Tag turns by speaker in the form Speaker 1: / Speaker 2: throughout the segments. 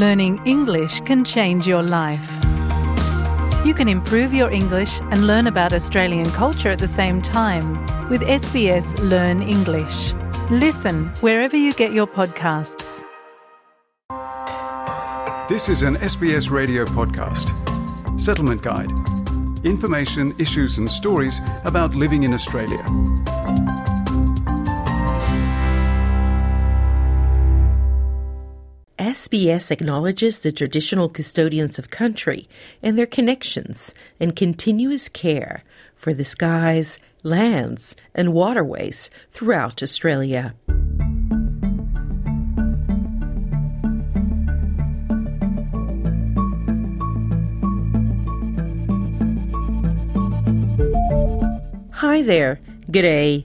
Speaker 1: Learning English can change your life. You can improve your English and learn about Australian culture at the same time with SBS Learn English. Listen wherever you get your podcasts.
Speaker 2: This is an SBS radio podcast. Settlement Guide. Information, issues, and stories about living in Australia.
Speaker 3: SBS acknowledges the traditional custodians of country and their connections and continuous care for the skies, lands, and waterways throughout Australia. Hi there. G'day,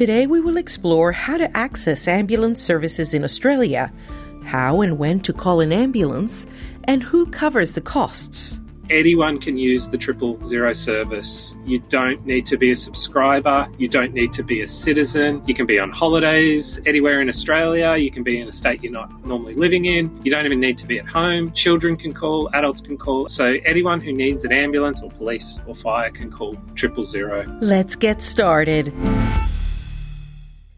Speaker 3: Today we will explore how to access ambulance services in Australia, how and when to call an ambulance, and who covers the costs.
Speaker 4: Anyone can use the triple zero service. You don't need to be a subscriber. You don't need to be a citizen. You can be on holidays anywhere in Australia. You can be in a state you're not normally living in. You don't even need to be at home. Children can call, adults can call. So anyone who needs an ambulance or police or fire can call triple zero.
Speaker 3: Let's get started.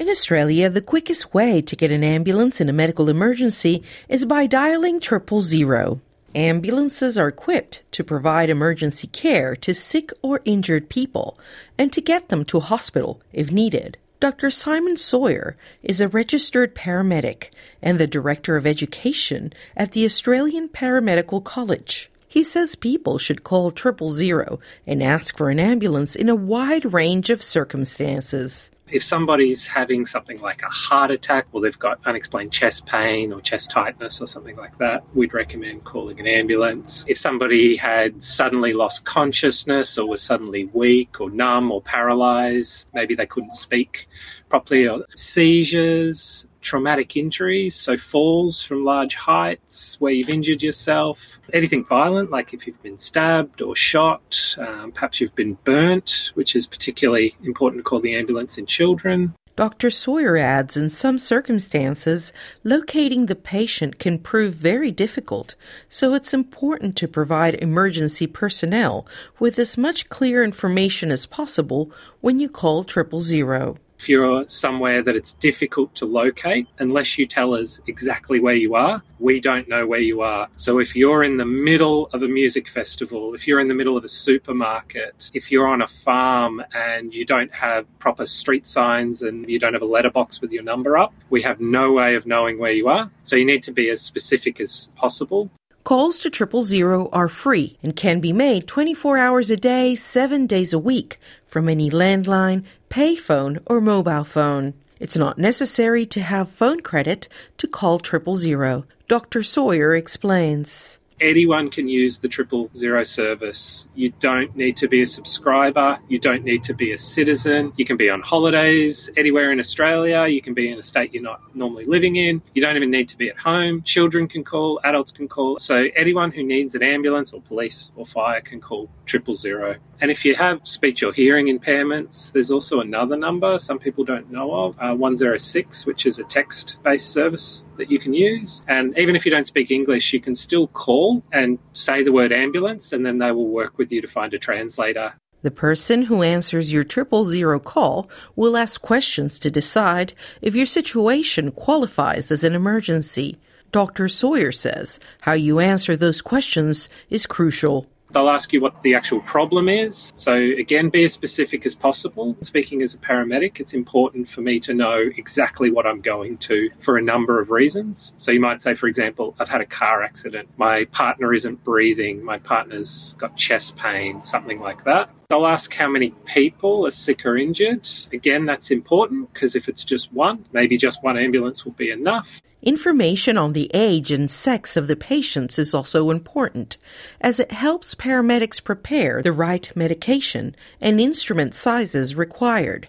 Speaker 3: In Australia, the quickest way to get an ambulance in a medical emergency is by dialing triple zero. Ambulances are equipped to provide emergency care to sick or injured people and to get them to hospital if needed. Dr. Simon Sawyer is a registered paramedic and the Director of Education at the Australian Paramedical College. He says people should call triple zero and ask for an ambulance in a wide range of circumstances
Speaker 4: if somebody's having something like a heart attack or they've got unexplained chest pain or chest tightness or something like that, we'd recommend calling an ambulance. If somebody had suddenly lost consciousness or was suddenly weak or numb or paralyzed, maybe they couldn't speak properly, or seizures, traumatic injuries, so falls from large heights where you've injured yourself, anything violent, like if you've been stabbed or shot, um, perhaps you've been burnt, which is particularly important to call the ambulance in children.
Speaker 3: Dr. Sawyer adds in some circumstances, locating the patient can prove very difficult, so it's important to provide emergency personnel with as much clear information as possible when you call triple zero
Speaker 4: if you're somewhere that it's difficult to locate, unless you tell us exactly where you are, we don't know where you are. So if you're in the middle of a music festival, if you're in the middle of a supermarket, if you're on a farm and you don't have proper street signs and you don't have a letterbox with your number up, we have no way of knowing where you are. So you need to be as specific as possible.
Speaker 3: Calls to triple zero are free and can be made 24 hours a day, 7 days a week from any landline, payphone, or mobile phone. It's not necessary to have phone credit to call triple zero. Dr. Sawyer explains
Speaker 4: anyone can use the triple zero service. You don't need to be a subscriber. You don't need to be a citizen. You can be on holidays anywhere in Australia. You can be in a state you're not normally living in. You don't even need to be at home. Children can call, adults can call. So anyone who needs an ambulance or police or fire can call triple zero. And if you have speech or hearing impairments, there's also another number some people don't know of, uh, 106, which is a text based service that you can use. And even if you don't speak English, you can still call and say the word ambulance, and then they will work with you to find a translator.
Speaker 3: The person who answers your triple zero call will ask questions to decide if your situation qualifies as an emergency. Dr. Sawyer says how you answer those questions is crucial.
Speaker 4: They'll ask you what the actual problem is. So, again, be as specific as possible. Speaking as a paramedic, it's important for me to know exactly what I'm going to for a number of reasons. So, you might say, for example, I've had a car accident, my partner isn't breathing, my partner's got chest pain, something like that. They'll ask how many people are sick or injured. Again, that's important because if it's just one, maybe just one ambulance will be enough.
Speaker 3: Information on the age and sex of the patients is also important, as it helps paramedics prepare the right medication and instrument sizes required.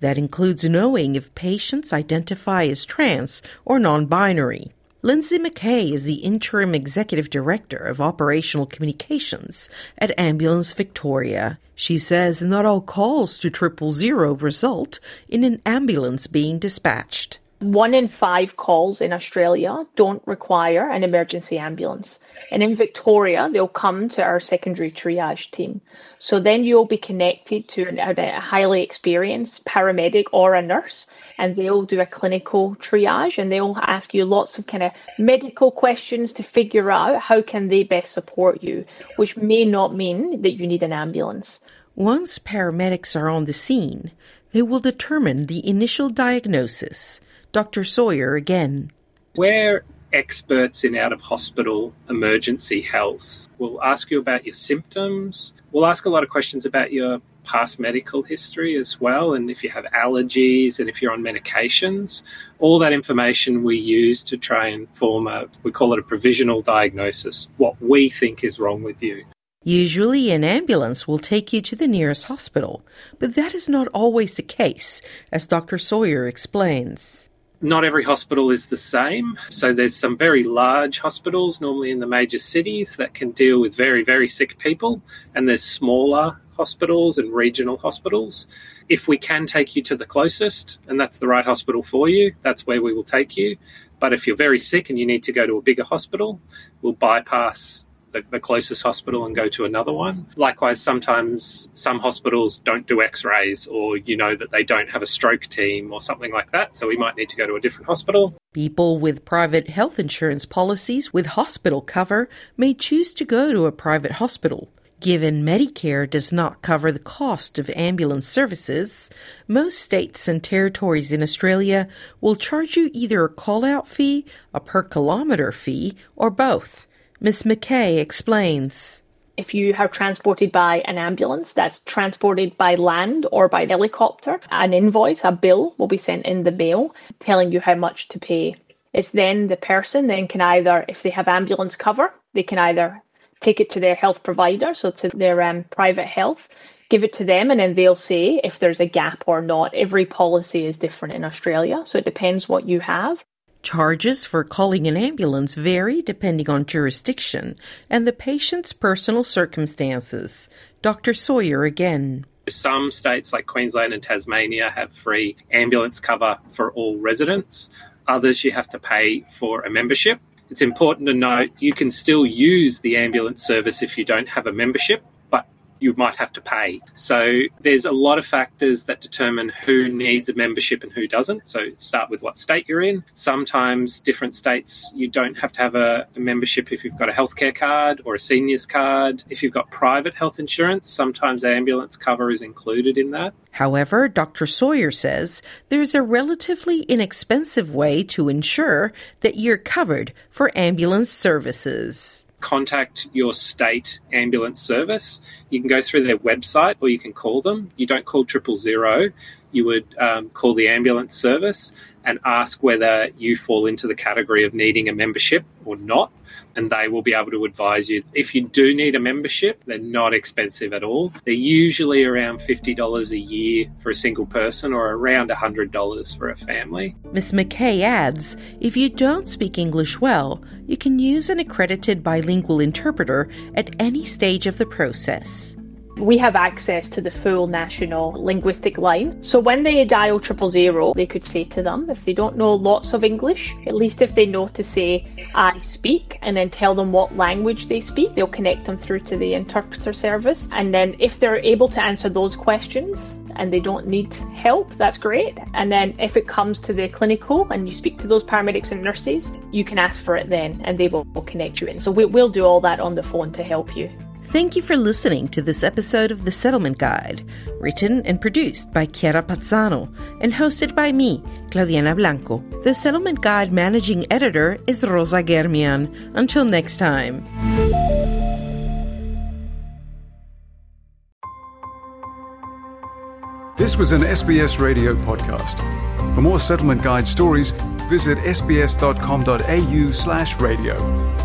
Speaker 3: That includes knowing if patients identify as trans or non binary. Lindsay McKay is the interim executive director of operational communications at Ambulance Victoria. She says not all calls to triple zero result in an ambulance being dispatched.
Speaker 5: One in five calls in Australia don't require an emergency ambulance. And in Victoria, they'll come to our secondary triage team. So then you'll be connected to a highly experienced paramedic or a nurse, and they'll do a clinical triage and they'll ask you lots of kind of medical questions to figure out how can they best support you, which may not mean that you need an ambulance.
Speaker 3: Once paramedics are on the scene, they will determine the initial diagnosis Dr. Sawyer again.
Speaker 4: We're experts in out of hospital emergency health. We'll ask you about your symptoms. We'll ask a lot of questions about your past medical history as well, and if you have allergies and if you're on medications. All that information we use to try and form a, we call it a provisional diagnosis, what we think is wrong with you.
Speaker 3: Usually, an ambulance will take you to the nearest hospital, but that is not always the case, as Dr. Sawyer explains
Speaker 4: not every hospital is the same. So there's some very large hospitals, normally in the major cities, that can deal with very, very sick people, and there's smaller hospitals and regional hospitals. If we can take you to the closest, and that's the right hospital for you, that's where we will take you. But if you're very sick and you need to go to a bigger hospital, we'll bypass the, the, closest hospital and go to another one. Likewise, sometimes some hospitals don't do x rays or you know that they don't have a stroke team or something like that. So we might need to go to a different hospital.
Speaker 3: People with private health insurance policies with hospital cover may choose to go to a private hospital. Given Medicare does not cover the cost of ambulance services, most states and territories in Australia will charge you either a call out fee, a per kilometre fee, or both. Ms. McKay explains.
Speaker 5: If you are transported by an ambulance that's transported by land or by helicopter, an invoice, a bill will be sent in the mail telling you how much to pay. It's then the person then can either, if they have ambulance cover, they can either take it to their health provider, so to their um, private health, give it to them, and then they'll say if there's a gap or not. Every policy is different in Australia, so it depends what you have.
Speaker 3: Charges for calling an ambulance vary depending on jurisdiction and the patient's personal circumstances. Dr. Sawyer again.
Speaker 4: Some states like Queensland and Tasmania have free ambulance cover for all residents. Others you have to pay for a membership. It's important to note you can still use the ambulance service if you don't have a membership you might have to pay. So there's a lot of factors that determine who needs a membership and who doesn't. So start with what state you're in. Sometimes different states you don't have to have a, a membership if you've got a healthcare card or a seniors card. If you've got private health insurance, sometimes ambulance cover is included in that.
Speaker 3: However, Dr. Sawyer says there's a relatively inexpensive way to ensure that you're covered for ambulance services
Speaker 4: contact your state ambulance service. You can go through their website or you can call them. You don't call triple zero. You would um, call the ambulance service and ask whether you fall into the category of needing a membership or not and they will be able to advise you. If you do need a membership, they're not expensive at all. They're usually around $50 a year for a single person or around $100 for a family.
Speaker 3: Ms. McKay adds if you don't speak English well, you can use an accredited bilingual interpreter at any stage of the process
Speaker 5: we have access to the full national linguistic line. So when they dial triple zero, they could say to them, if they don't know lots of English, at least if they know to say, I speak, and then tell them what language they speak, they'll connect them through to the interpreter service. And then if they're able to answer those questions and they don't need help, that's great. And then if it comes to the clinical and you speak to those paramedics and nurses, you can ask for it then and they will connect you in. So we, will do all that on the phone to help you.
Speaker 3: Thank you for listening to this episode of The Settlement Guide, written and produced by Chiara Pazzano and hosted by me, Claudiana Blanco. The Settlement Guide managing editor is Rosa Germian. Until next time.
Speaker 2: This was an SBS radio podcast. For more Settlement Guide stories, visit sbs.com.au slash radio.